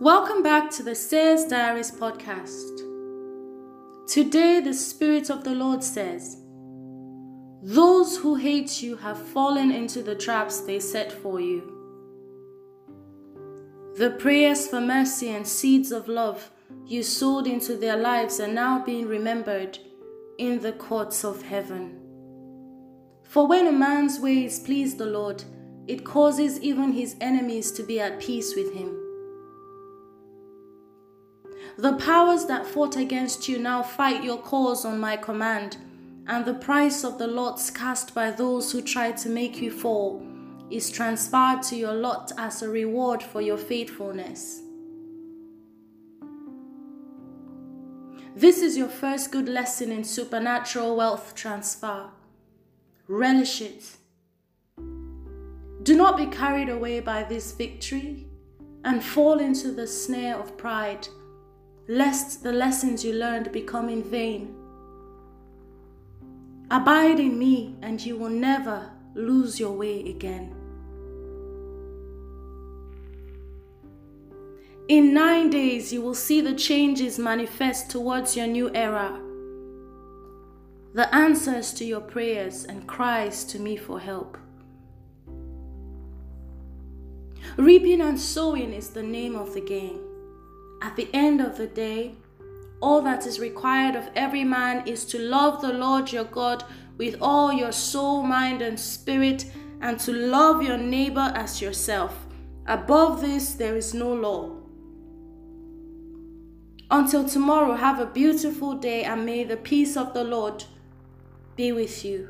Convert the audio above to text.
Welcome back to the Seer's Diaries podcast. Today, the Spirit of the Lord says, Those who hate you have fallen into the traps they set for you. The prayers for mercy and seeds of love you sowed into their lives are now being remembered in the courts of heaven. For when a man's ways please the Lord, it causes even his enemies to be at peace with him. The powers that fought against you now fight your cause on my command, and the price of the lots cast by those who tried to make you fall is transferred to your lot as a reward for your faithfulness. This is your first good lesson in supernatural wealth transfer. Relish it. Do not be carried away by this victory and fall into the snare of pride lest the lessons you learned become in vain. Abide in me, and you will never lose your way again. In nine days, you will see the changes manifest towards your new era, the answers to your prayers and cries to me for help. Reaping and sowing is the name of the game. At the end of the day, all that is required of every man is to love the Lord your God with all your soul, mind, and spirit, and to love your neighbor as yourself. Above this, there is no law. Until tomorrow, have a beautiful day, and may the peace of the Lord be with you.